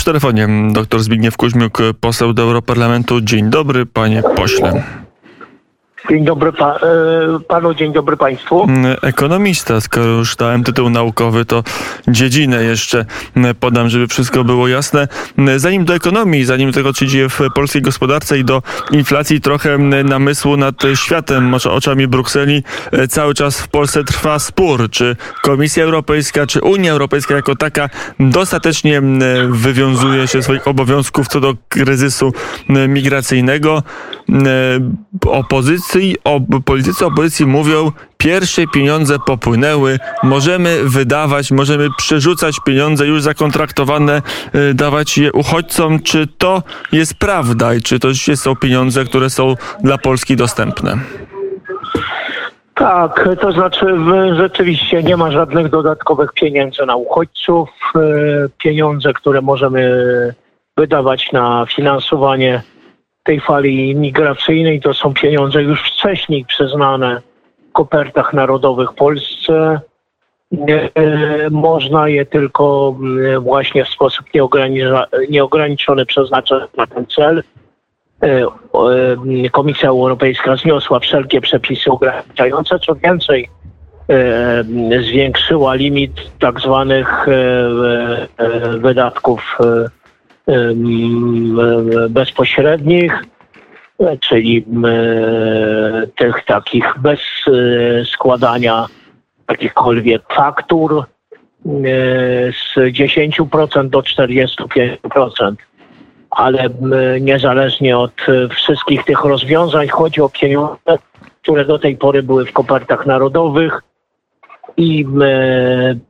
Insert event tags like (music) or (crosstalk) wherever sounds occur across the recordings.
W telefonie dr Zbigniew Kuźmiuk, poseł do Europarlamentu. Dzień dobry, panie pośle. Dzień dobry pa, e, panu, dzień dobry państwu. Ekonomista, skoro już dałem tytuł naukowy, to dziedzinę jeszcze podam, żeby wszystko było jasne. Zanim do ekonomii, zanim do tego, co dzieje w polskiej gospodarce i do inflacji, trochę namysłu nad światem, oczami Brukseli. Cały czas w Polsce trwa spór, czy Komisja Europejska, czy Unia Europejska jako taka dostatecznie wywiązuje się swoich obowiązków co do kryzysu migracyjnego. Opozycja opozycji, o, politycy opozycji mówią, pierwsze pieniądze popłynęły, możemy wydawać, możemy przerzucać pieniądze już zakontraktowane, y, dawać je uchodźcom. Czy to jest prawda i czy to są pieniądze, które są dla Polski dostępne? Tak, to znaczy rzeczywiście nie ma żadnych dodatkowych pieniędzy na uchodźców. Y, pieniądze, które możemy wydawać na finansowanie tej fali migracyjnej to są pieniądze już wcześniej przyznane w kopertach narodowych Polsce. Można je tylko mm, właśnie w sposób nieograniczony przeznaczyć na ten cel. E, Komisja Europejska zniosła wszelkie przepisy ograniczające, co więcej, e, zwiększyła limit tak zwanych e, wydatków bezpośrednich, czyli tych takich bez e, składania jakichkolwiek faktur z 10% do 45%. Ale niezależnie od wszystkich tych rozwiązań chodzi o pieniądze, które do tej pory były w kopertach narodowych, i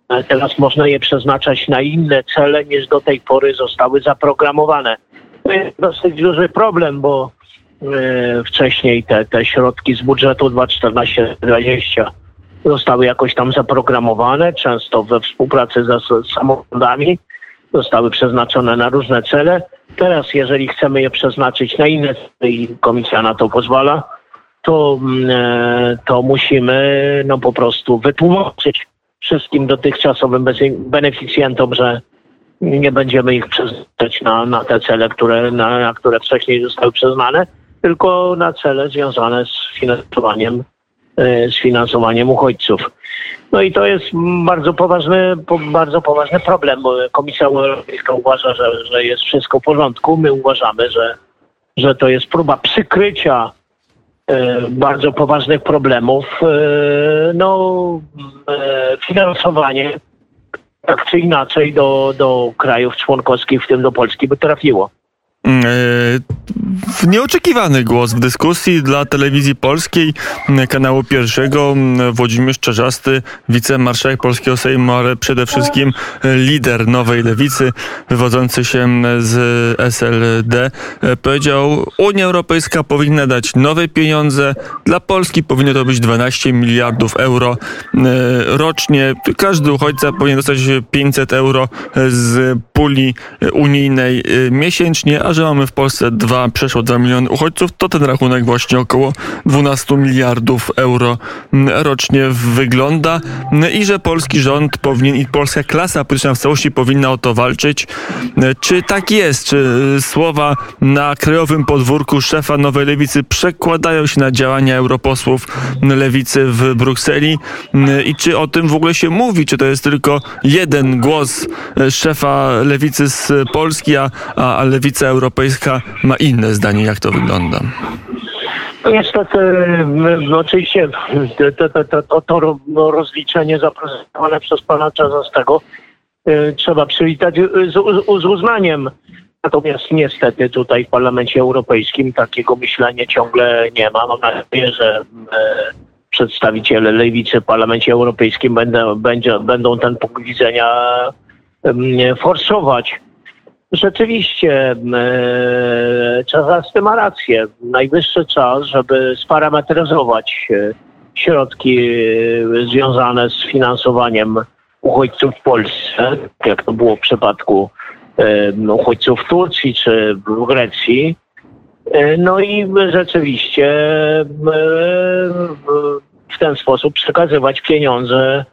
e, teraz można je przeznaczać na inne cele niż do tej pory zostały zaprogramowane. To jest dosyć duży problem, bo e, wcześniej te, te środki z budżetu 2014-2020 zostały jakoś tam zaprogramowane, często we współpracy z samorządami, zostały przeznaczone na różne cele. Teraz, jeżeli chcemy je przeznaczyć na inne cele i komisja na to pozwala, to, mm, e, to musimy no, po prostu wytłumaczyć wszystkim dotychczasowym beneficjentom, że nie będziemy ich przeznaczać na, na te cele, które, na, na które wcześniej zostały przyznane, tylko na cele związane z finansowaniem, e, z finansowaniem uchodźców. No i to jest bardzo poważny, bardzo poważny problem, Komisja Europejska uważa, że, że jest wszystko w porządku. My uważamy, że, że to jest próba przykrycia bardzo poważnych problemów. E, no, e, finansowanie tak czy inaczej do, do krajów członkowskich, w tym do Polski, by trafiło. Nieoczekiwany głos w dyskusji dla telewizji polskiej, kanału pierwszego. Włodzimierz Czarzasty, wicemarszałek Polskiego Sejmu, ale przede wszystkim lider Nowej Lewicy, wywodzący się z SLD, powiedział, Unia Europejska powinna dać nowe pieniądze. Dla Polski powinno to być 12 miliardów euro rocznie. Każdy uchodźca powinien dostać 500 euro z puli unijnej miesięcznie, a że mamy w Polsce dwa przeszło 2 miliony uchodźców, to ten rachunek właśnie około 12 miliardów euro mm, rocznie wygląda mm, i że polski rząd powinien i polska klasa polityczna w całości powinna o to walczyć. Mm, czy tak jest? Czy y, słowa na krajowym podwórku szefa Nowej Lewicy przekładają się na działania europosłów Lewicy w Brukseli i czy o tym w ogóle się mówi? Czy to jest tylko jeden głos y, szefa Lewicy z Polski, a, a Lewica Europejska ma inne zdanie, jak to wygląda? No niestety, no oczywiście to, to, to, to, rozliczenie zaprezentowane przez pana Czazastego y, trzeba przywitać z, z uznaniem. Natomiast niestety tutaj w Parlamencie Europejskim takiego myślenia ciągle nie ma. Mam nadzieję, że y, przedstawiciele lewicy w Parlamencie Europejskim będą, będzie, będą ten punkt widzenia y, forsować. Rzeczywiście, e, Czasasty ma rację. Najwyższy czas, żeby sparametryzować e, środki e, związane z finansowaniem uchodźców w Polsce, jak to było w przypadku uchodźców w Turcji czy w Grecji. No i rzeczywiście w ten sposób przekazywać pieniądze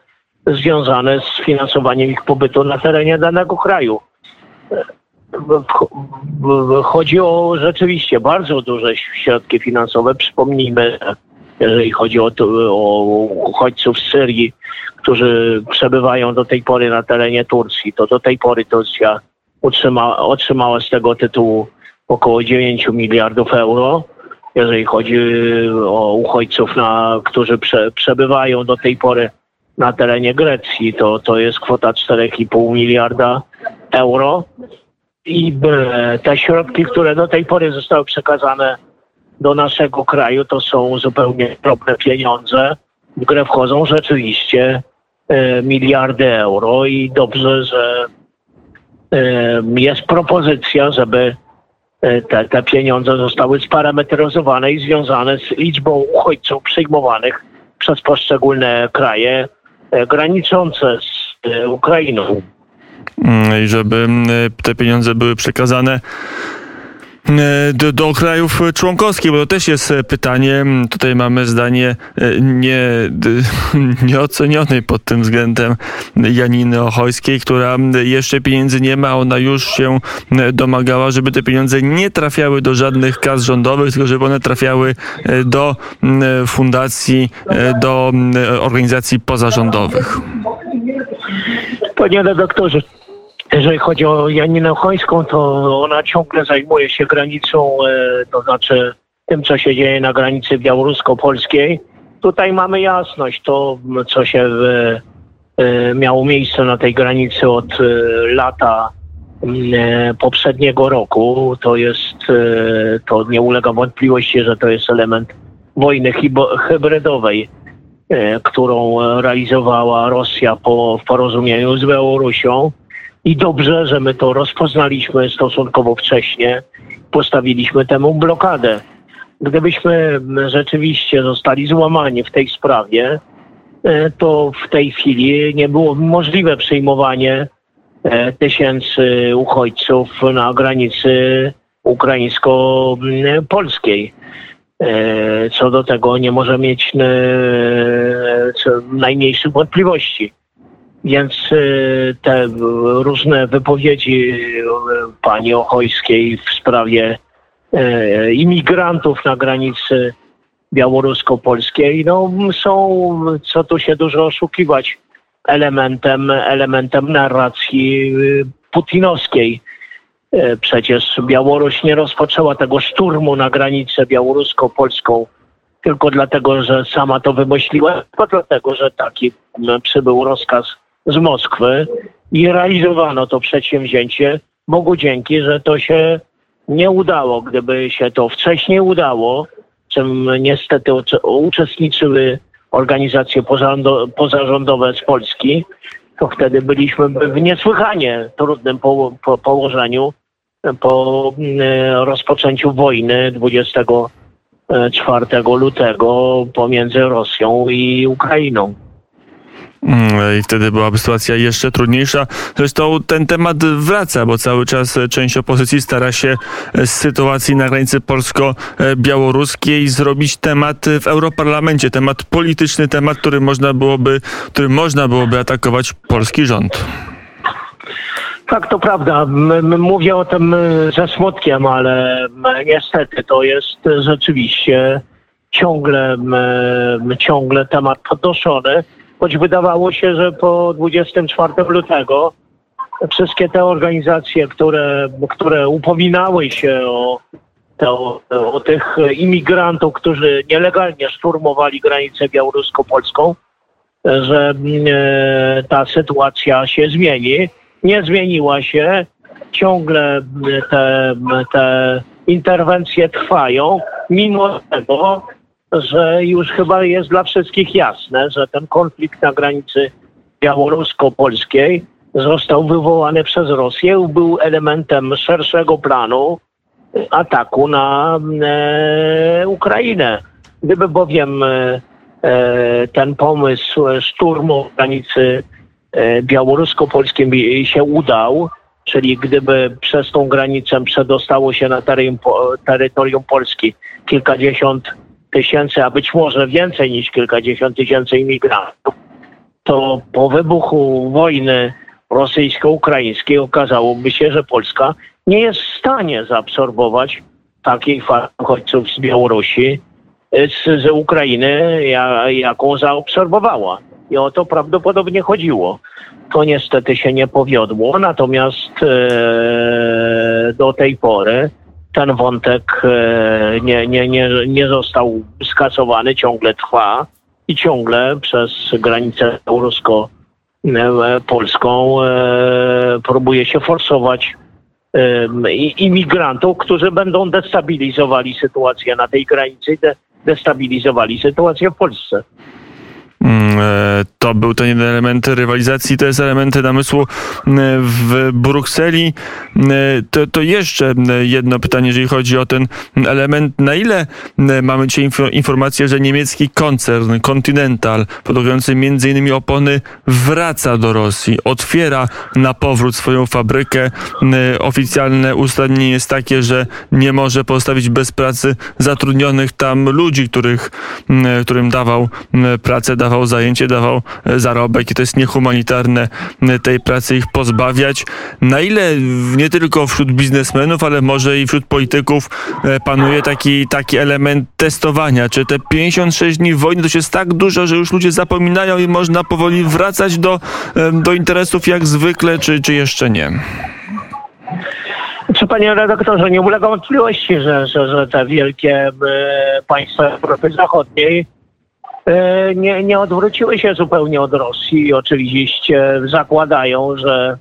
związane z finansowaniem ich pobytu na terenie danego kraju. Chodzi o rzeczywiście bardzo duże środki finansowe. Przypomnijmy, jeżeli chodzi o, o uchodźców z Syrii, którzy przebywają do tej pory na terenie Turcji, to do tej pory Turcja otrzymała, otrzymała z tego tytułu około 9 miliardów euro. Jeżeli chodzi o uchodźców, na, którzy prze, przebywają do tej pory na terenie Grecji, to, to jest kwota 4,5 miliarda euro. I te środki, które do tej pory zostały przekazane do naszego kraju, to są zupełnie drobne pieniądze. W grę wchodzą rzeczywiście e, miliardy euro i dobrze, że e, jest propozycja, żeby e, te, te pieniądze zostały sparametryzowane i związane z liczbą uchodźców przyjmowanych przez poszczególne kraje graniczące z Ukrainą. Mm, I żeby te pieniądze były przekazane E, do, do krajów członkowskich, bo to też jest e, pytanie. Tutaj mamy zdanie e, nie, (laughs) nieocenionej pod tym względem Janiny Ochojskiej, która jeszcze pieniędzy nie ma. Ona już się domagała, żeby te pieniądze nie trafiały do żadnych kas rządowych, tylko żeby one trafiały do fundacji, do organizacji pozarządowych. Panie redaktorze, jeżeli chodzi o Janinę Chońską, to ona ciągle zajmuje się granicą, e, to znaczy tym, co się dzieje na granicy białorusko-polskiej. Tutaj mamy jasność, to co się e, e, miało miejsce na tej granicy od lata poprzedniego roku, to jest, to nie ulega wątpliwości, że to jest element wojny hybrydowej, którą realizowała Rosja po, porozumieniu z Białorusią. I dobrze, że my to rozpoznaliśmy stosunkowo wcześnie, postawiliśmy temu blokadę. Gdybyśmy rzeczywiście zostali złamani w tej sprawie, e, to w tej chwili nie było możliwe przyjmowanie e, tysięcy uchodźców na granicy ukraińsko-polskiej. E, co do tego nie może mieć najmniejszych wątpliwości. Więc y, te różne wypowiedzi pani Ochojskiej w sprawie imigrantów na granicy białorusko-polskiej no, są, co tu się dużo oszukiwać, elementem, elementem narracji putinowskiej. Przecież Białoruś nie rozpoczęła tego szturmu na granicę białorusko-polską tylko dlatego, że sama to wymyśliła, tylko dlatego, że taki przybył rozkaz z Moskwy i realizowano to przedsięwzięcie Bogu dzięki, że to się nie udało. Gdyby się to wcześniej udało, czym niestety uczestniczyły organizacje pozarządowe z Polski, to wtedy byliśmy w niesłychanie trudnym po, po położeniu po mm, rozpoczęciu wojny 24 lutego pomiędzy Rosją i Ukrainą. Mm, I wtedy byłaby sytuacja jeszcze trudniejsza. Zresztą ten temat wraca, bo cały czas część opozycji stara się z sytuacji na granicy polsko-białoruskiej zrobić temat w Europarlamencie, temat polityczny, temat, który można byłoby, który można byłoby atakować polski rząd. Tak, to prawda. Mówię o tym ze smutkiem, ale niestety to jest rzeczywiście ciągle, ciągle temat podnoszony choć wydawało się, że po 24 lutego wszystkie te organizacje, które, które upominały się o, o, o tych imigrantów, którzy nielegalnie szturmowali granicę białorusko-polską, że e, ta sytuacja się zmieni. Nie zmieniła się. Ciągle te, te interwencje trwają, mimo tego, że już chyba jest dla wszystkich jasne, że ten konflikt na granicy białorusko-polskiej został wywołany przez Rosję, był elementem szerszego planu ataku na e, Ukrainę. Gdyby bowiem e, e ten pomysł szturmu granicy e, białorusko-polskiej się udał, czyli gdyby przez tą granicę przedostało się na terytorium Polski kilkadziesiąt tysięcy, a być może więcej niż kilkadziesiąt tysięcy imigrantów, to po wybuchu wojny rosyjsko-ukraińskiej okazałoby się, że Polska nie jest w stanie zaabsorbować takiej uchodźców z Białorusi, z, z Ukrainy, ja, jaką zaabsorbowała. I o to prawdopodobnie chodziło. To niestety się nie powiodło, natomiast e, do tej pory ten wątek e, nie, nie, nie, nie został skasowany, ciągle trwa i ciągle przez granicę rusko-polską e, próbuje się forsować e, imigrantów, którzy będą destabilizowali sytuację na tej granicy i de, destabilizowali sytuację w Polsce. Mm, e, to był ten jeden element rywalizacji, to jest element namysłu mm, w Brukseli. Mm, to, to jeszcze jedno pytanie, jeżeli chodzi o ten element. Na ile mamy dzisiaj informację, że niemiecki koncern Continental, produkujący m.in. opony, wraca do Rosji, otwiera na powrót swoją fabrykę. Oficjalne ustalenie jest takie, że nie może pozostawić bez pracy zatrudnionych tam ludzi, których, którym dawał pracę, dawał zajęcie, dawał e, zarobek i to jest niehumanitarne e, tej pracy ich pozbawiać. Na ile nie tylko wśród biznesmenów, ale może i wśród polityków e, panuje taki, taki element testowania? Czy te 56 dni wojny to jest tak dużo, że już ludzie zapominają i można powoli wracać do, do interesów jak zwykle, czy, czy jeszcze nie? Czy panie redaktorze, nie ulega wątpliwości, że, że, że te wielkie państwa Europy Zachodniej nie, nie odwróciły się zupełnie od Rosji i oczywiście zakładają, że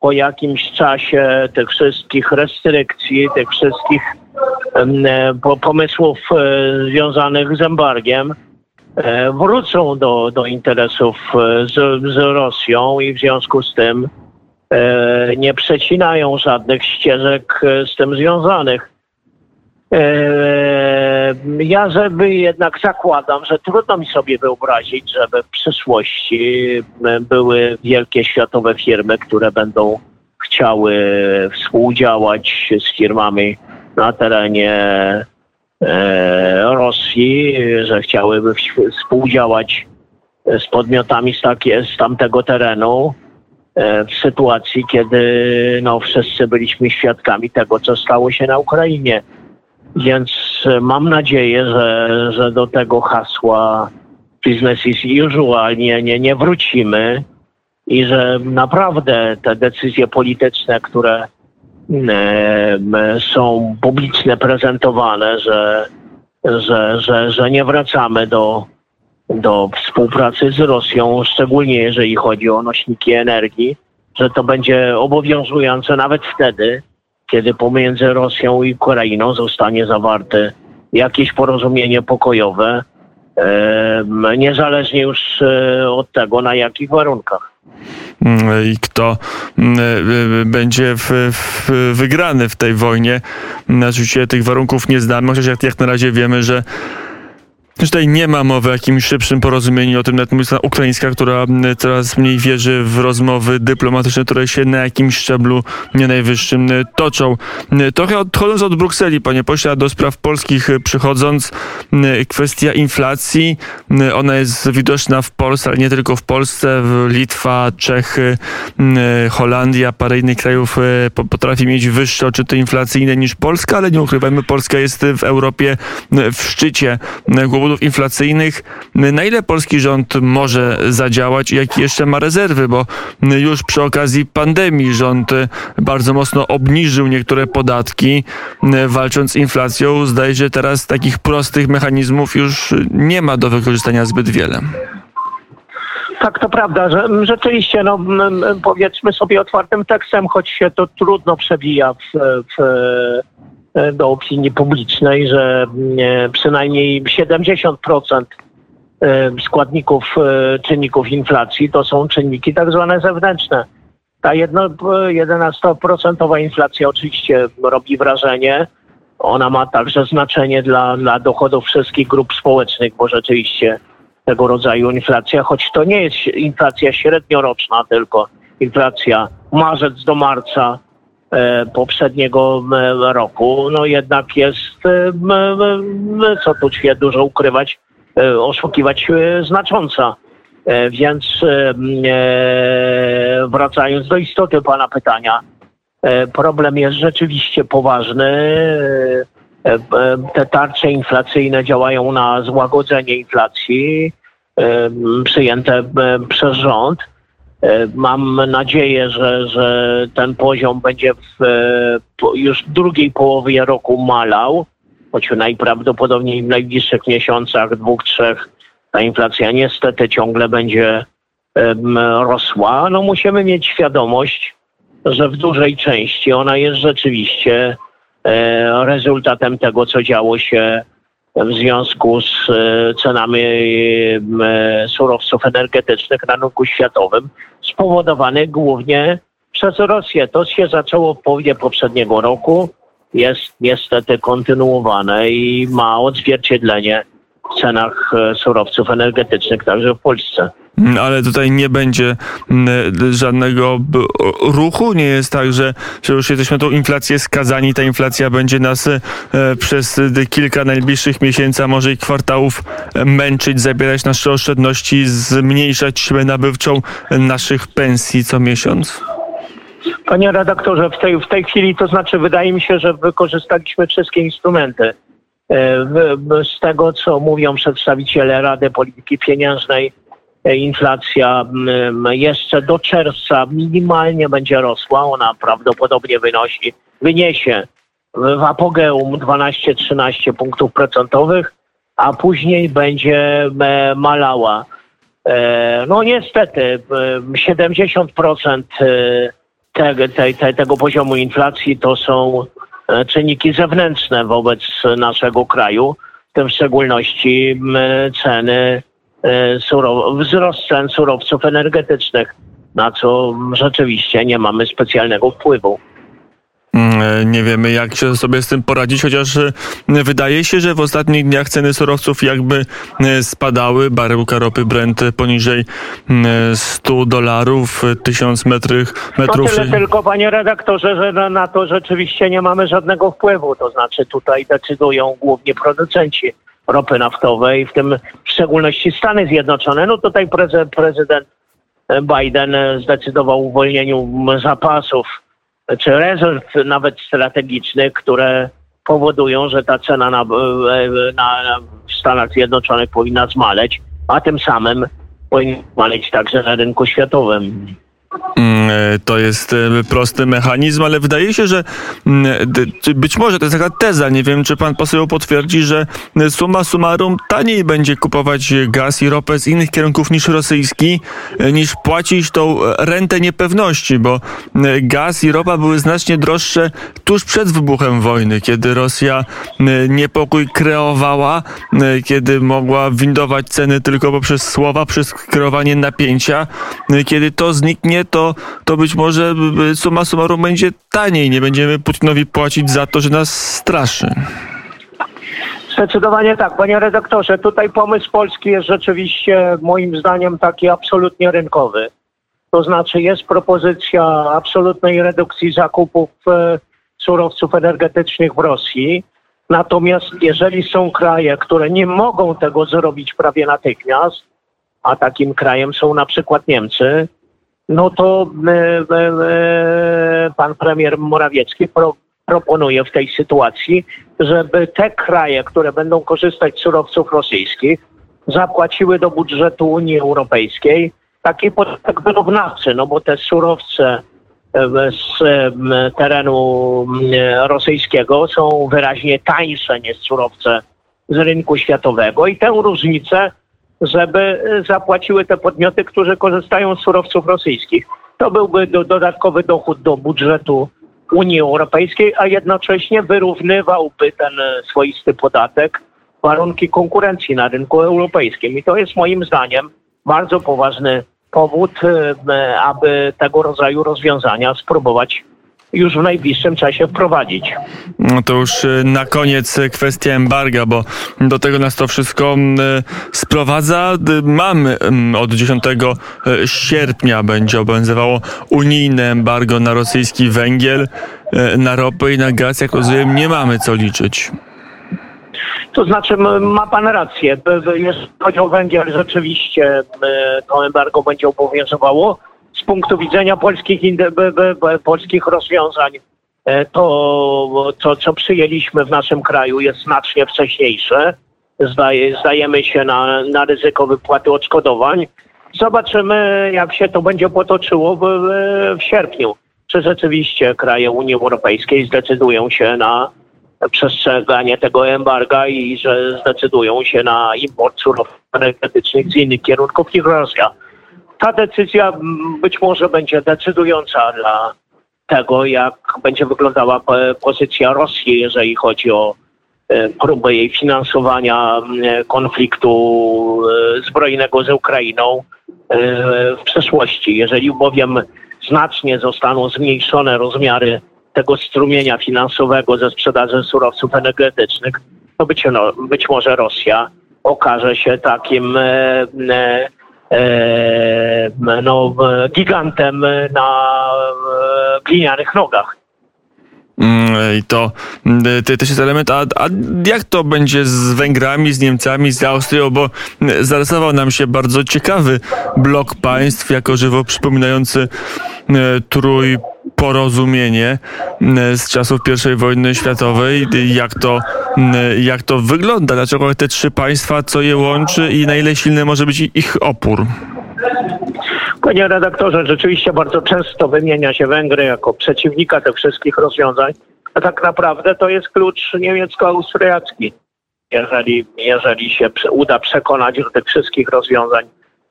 po jakimś czasie tych wszystkich restrykcji, tych wszystkich e, pomysłów e, związanych z embargiem wrócą do, do interesów z, z Rosją i w związku z tym nie przecinają żadnych ścieżek z tym związanych. Ja żeby jednak zakładam, że trudno mi sobie wyobrazić, żeby w przyszłości były wielkie światowe firmy, które będą chciały współdziałać z firmami na terenie e, Rosji, że chciałyby współdziałać z podmiotami z, takie, z tamtego terenu e, w sytuacji, kiedy no, wszyscy byliśmy świadkami tego, co stało się na Ukrainie. Więc e, mam nadzieję, że, że do tego hasła business is usual nie, nie, nie wrócimy i że naprawdę te decyzje polityczne, które e, są publicznie prezentowane, że, że, że, że nie wracamy do, do współpracy z Rosją, szczególnie jeżeli chodzi o nośniki energii, że to będzie obowiązujące nawet wtedy, kiedy pomiędzy Rosją i Ukrainą zostanie zawarte jakieś porozumienie pokojowe, niezależnie już e, od tego, na jakich warunkach. Mm, I kto mm, e, będzie w, w wygrany w tej wojnie. Oczywiście tych warunków nie znamy, chociaż jak, jak na razie wiemy, że Tutaj nie ma mowy o jakimś szybszym porozumieniu o tym, nawet mówię, ukraińska, która coraz mniej wierzy w rozmowy dyplomatyczne, które się na jakimś szczeblu nie najwyższym y, toczą. Y, trochę odchodząc od Brukseli, panie pośle, do spraw polskich y, przychodząc, kwestia inflacji, ona jest widoczna w Polsce, ale nie tylko w Polsce, Litwa, Czechy, Holandia, parę innych krajów potrafi mieć wyższe odczyty inflacyjne niż Polska, ale nie ukrywajmy, Polska jest w Europie w szczycie. Głowy powodów inflacyjnych. Na ile polski rząd może zadziałać i jakie jeszcze ma rezerwy, bo już przy okazji pandemii rząd bardzo mocno obniżył niektóre podatki, walcząc z inflacją. Zdaje się, teraz takich prostych mechanizmów już nie ma do wykorzystania zbyt wiele. Tak, to prawda, że rzeczywiście, no, powiedzmy sobie otwartym tekstem, choć się to trudno przewija w, w do opinii publicznej, że e, przynajmniej 70% e, składników, czynników inflacji to są czynniki tak zwane zewnętrzne. Ta 11% inflacja oczywiście robi wrażenie. Ona ma także znaczenie dla, dla dochodów wszystkich grup społecznych, bo rzeczywiście tego rodzaju inflacja, choć to nie jest inflacja średnioroczna, tylko inflacja marzec do marca, E, poprzedniego roku, no jednak jest, e, co tu się dużo ukrywać, e, oszukiwać znacząca. Więc wracając do istoty pana pytania, e, problem jest rzeczywiście poważny. E, e, Te tarcze inflacyjne działają na złagodzenie inflacji e, przyjęte e, przez rząd. E, Mam nadzieję, że, że ten poziom będzie w, e, już w drugiej połowie roku malał, choć najprawdopodobniej w najbliższych miesiącach, dwóch, trzech, ta inflacja niestety ciągle będzie rosła. No musimy mieć świadomość, że w dużej części ona jest rzeczywiście e, rezultatem tego, co działo się w związku z e, cenami em, e, surowców energetycznych na rynku światowym, spowodowanych głównie przez Rosję. To się zaczęło w połowie poprzedniego roku, jest niestety kontynuowane i ma odzwierciedlenie w cenach e, surowców energetycznych także w Polsce. Ale tutaj nie będzie mm, żadnego ruchu. Nie jest tak, że, że już jesteśmy tą inflację skazani. Ta inflacja będzie nas e, przez kilka najbliższych miesięcy, a może i kwartałów e, męczyć, zabierać nasze oszczędności, zmniejszać siłę nabywczą naszych pensji co miesiąc. Panie redaktorze, w tej, w tej chwili to znaczy wydaje mi się, że wykorzystaliśmy wszystkie instrumenty. E, Z tego, co mówią przedstawiciele Rady Polityki Pieniężnej, inflacja mm, jeszcze do czerwca minimalnie będzie rosła. Ona prawdopodobnie wynosi, wyniesie w apogeum 12-13 punktów procentowych, a później będzie e, malała. E, No niestety e, 70% e, te, te, te, tego poziomu inflacji to są e, czynniki zewnętrzne wobec naszego kraju, w tym w szczególności m, ceny, surow- wzrost cen surowców energetycznych, na co rzeczywiście nie mamy specjalnego wpływu. Mm, e, Nie wiemy, jak się sobie z tym poradzić, chociaż e, wydaje się, że w ostatnich dniach ceny surowców jakby e, spadały. Baryłka ropy Brent poniżej mm, e, 100 dolarów, e, 1000 metrów. No metrów tyle tylko, panie redaktorze, że na, na to rzeczywiście nie mamy żadnego wpływu. To znaczy tutaj decydują głównie producenci ropy naftowej, w tym w szczególności Stany Zjednoczone. No tutaj preze, prezydent Biden zdecydował o uwolnieniu zapasów czy rezerw nawet strategicznych, które powodują, że ta cena na, na, w Stanach Zjednoczonych powinna zmaleć, a tym samym powinna zmaleć także na rynku światowym. Mm, e, To jest e, prosty mechanizm, ale wydaje się, że mm, być może to jest taka teza, nie wiem, czy pan poseł potwierdzi, że e, summa summarum taniej będzie kupować gaz i ropę z innych kierunków niż rosyjski, niż płacić tą rentę niepewności, bo gaz i ropa były znacznie droższe tuż przed wybuchem wojny, kiedy Rosja niepokój kreowała, kiedy mogła windować ceny tylko poprzez słowa, przez kreowanie napięcia. Kiedy to zniknie, to, to być może summa summarum będzie taniej. Nie będziemy Putinowi płacić za to, że nas straszy. Zdecydowanie tak, panie redaktorze. Tutaj pomysł polski jest rzeczywiście moim zdaniem taki absolutnie rynkowy. To znaczy jest propozycja absolutnej redukcji zakupów e, surowców energetycznych w Rosji. Natomiast jeżeli są kraje, które nie mogą tego zrobić prawie natychmiast, a takim krajem są na przykład Niemcy, no to e, e, e, pan premier Morawiecki pro, proponuje w tej sytuacji, żeby te kraje, które będą korzystać z surowców rosyjskich, zapłaciły do budżetu Unii Europejskiej taki podatek wyrównawczy, no bo te surowce z terenu rosyjskiego są wyraźnie tańsze niż surowce z rynku światowego i tę różnicę, żeby e, zapłaciły te podmioty, które korzystają z surowców rosyjskich. To byłby do, dodatkowy dochód do budżetu Unii Europejskiej, a jednocześnie wyrównywałby ten e, swoisty podatek warunki konkurencji na rynku europejskim. I to jest moim zdaniem bardzo poważny powód, e, aby tego rodzaju rozwiązania spróbować już w najbliższym czasie wprowadzić. No to już e, na koniec e, kwestia embarga, bo do tego nas to wszystko e, sprowadza. Mamy od 10 sierpnia będzie obowiązywało unijne embargo na rosyjski węgiel, na ropę i na gaz. Jak rozumiem, nie mamy co liczyć. To znaczy, ma pan rację. Jeżeli chodzi o węgiel, rzeczywiście to embargo będzie obowiązywało. Z punktu widzenia polskich, polskich rozwiązań e, to, to, co przyjęliśmy w naszym kraju jest znacznie wcześniejsze. Zdaje, zdajemy się na, na ryzyko wypłaty odszkodowań. Zobaczymy, jak się to będzie potoczyło w, w sierpniu. Czy rzeczywiście kraje Unii Europejskiej zdecydują się na przestrzeganie tego embarga i że zdecydują się na import surowców energetycznych z innych kierunków niż Rosja. Ta decyzja być może będzie decydująca dla tego, jak będzie wyglądała e, pozycja Rosji, jeżeli chodzi o e, próbę jej finansowania e, konfliktu zbrojnego z Ukrainą w przyszłości. Jeżeli bowiem znacznie zostaną zmniejszone rozmiary tego strumienia finansowego ze sprzedaży surowców energetycznych, to być, no, być może Rosja okaże się takim e, no, gigantem na glinianych nogach. Mm, I to, mm, to też jest element. A, a jak to będzie z Węgrami, z Niemcami, z Austrią? Bo mm, zarysował nam się bardzo ciekawy blok państw, jako żywo przypominający trój porozumienie mm, z czasów I wojny światowej. Jak to, mm, jak to wygląda? Dlaczego te trzy państwa, co je łączy i na ile silny może być ich opór? Panie redaktorze, rzeczywiście bardzo często wymienia się Węgry jako przeciwnika tych wszystkich rozwiązań, a tak naprawdę to jest klucz niemiecko-austriacki. Jeżeli, jeżeli się uda przekonać do tych wszystkich rozwiązań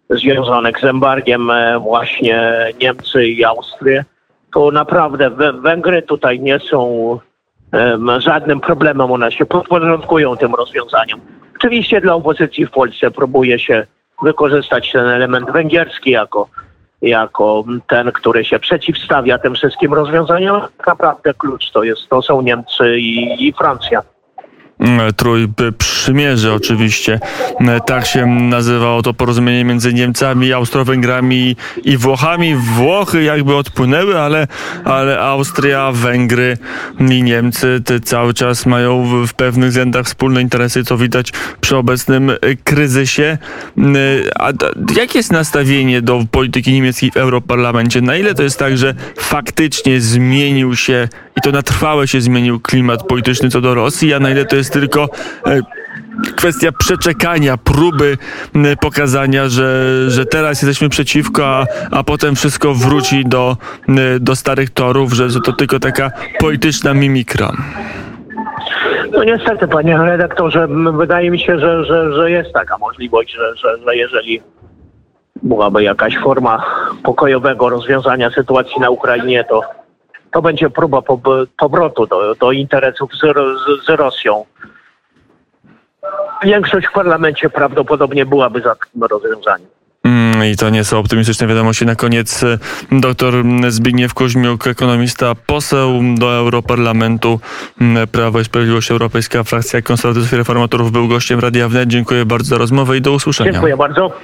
związanych z embargiem e, właśnie Niemcy i Austrię, to naprawdę Wę- Węgry tutaj nie są żadnym problemem, one się podporządkują tym rozwiązaniom. Oczywiście dla opozycji w Polsce próbuje się wykorzystać ten element węgierski jako, jako ten, który się przeciwstawia tym wszystkim rozwiązaniom. Naprawdę klucz to, jest, to są Niemcy i, i Francja. Mm, Trój przymierze oczywiście. Mm, Tak się nazywało to porozumienie między Niemcami, Austro-Węgrami i Włochami. Włochy jakby odpłynęły, ale, ale Austria, Węgry i Niemcy te cały czas mają w, pewnych względach wspólne interesy, co widać przy obecnym kryzysie. Mm, A jakie jest nastawienie do polityki niemieckiej w Europarlamencie? Na ile to jest tak, że faktycznie zmienił się i to na trwałe się zmienił klimat polityczny co do Rosji, a na ile to jest tylko e, kwestia przeczekania, próby pokazania, że, że teraz jesteśmy przeciwko, a, a potem wszystko wróci do, do starych torów, że to tylko taka polityczna mimikra. No niestety, panie redaktorze, wydaje mi się, że, że, że jest taka możliwość, że, że, że jeżeli byłaby jakaś forma pokojowego rozwiązania sytuacji na Ukrainie, to, to będzie próba powrotu do, do interesów z, z Rosją. Większość w parlamencie prawdopodobnie byłaby za takim rozwiązaniem. Mm, I to nie są optymistyczne wiadomości. Na koniec dr Zbigniew Kuźmiuk, ekonomista, poseł do Europarlamentu m, Prawo i Sprawiedliwość Europejska, frakcja konserwatystów i reformatorów, był gościem Radia Wnet. Dziękuję bardzo za rozmowę i do usłyszenia. Dziękuję bardzo.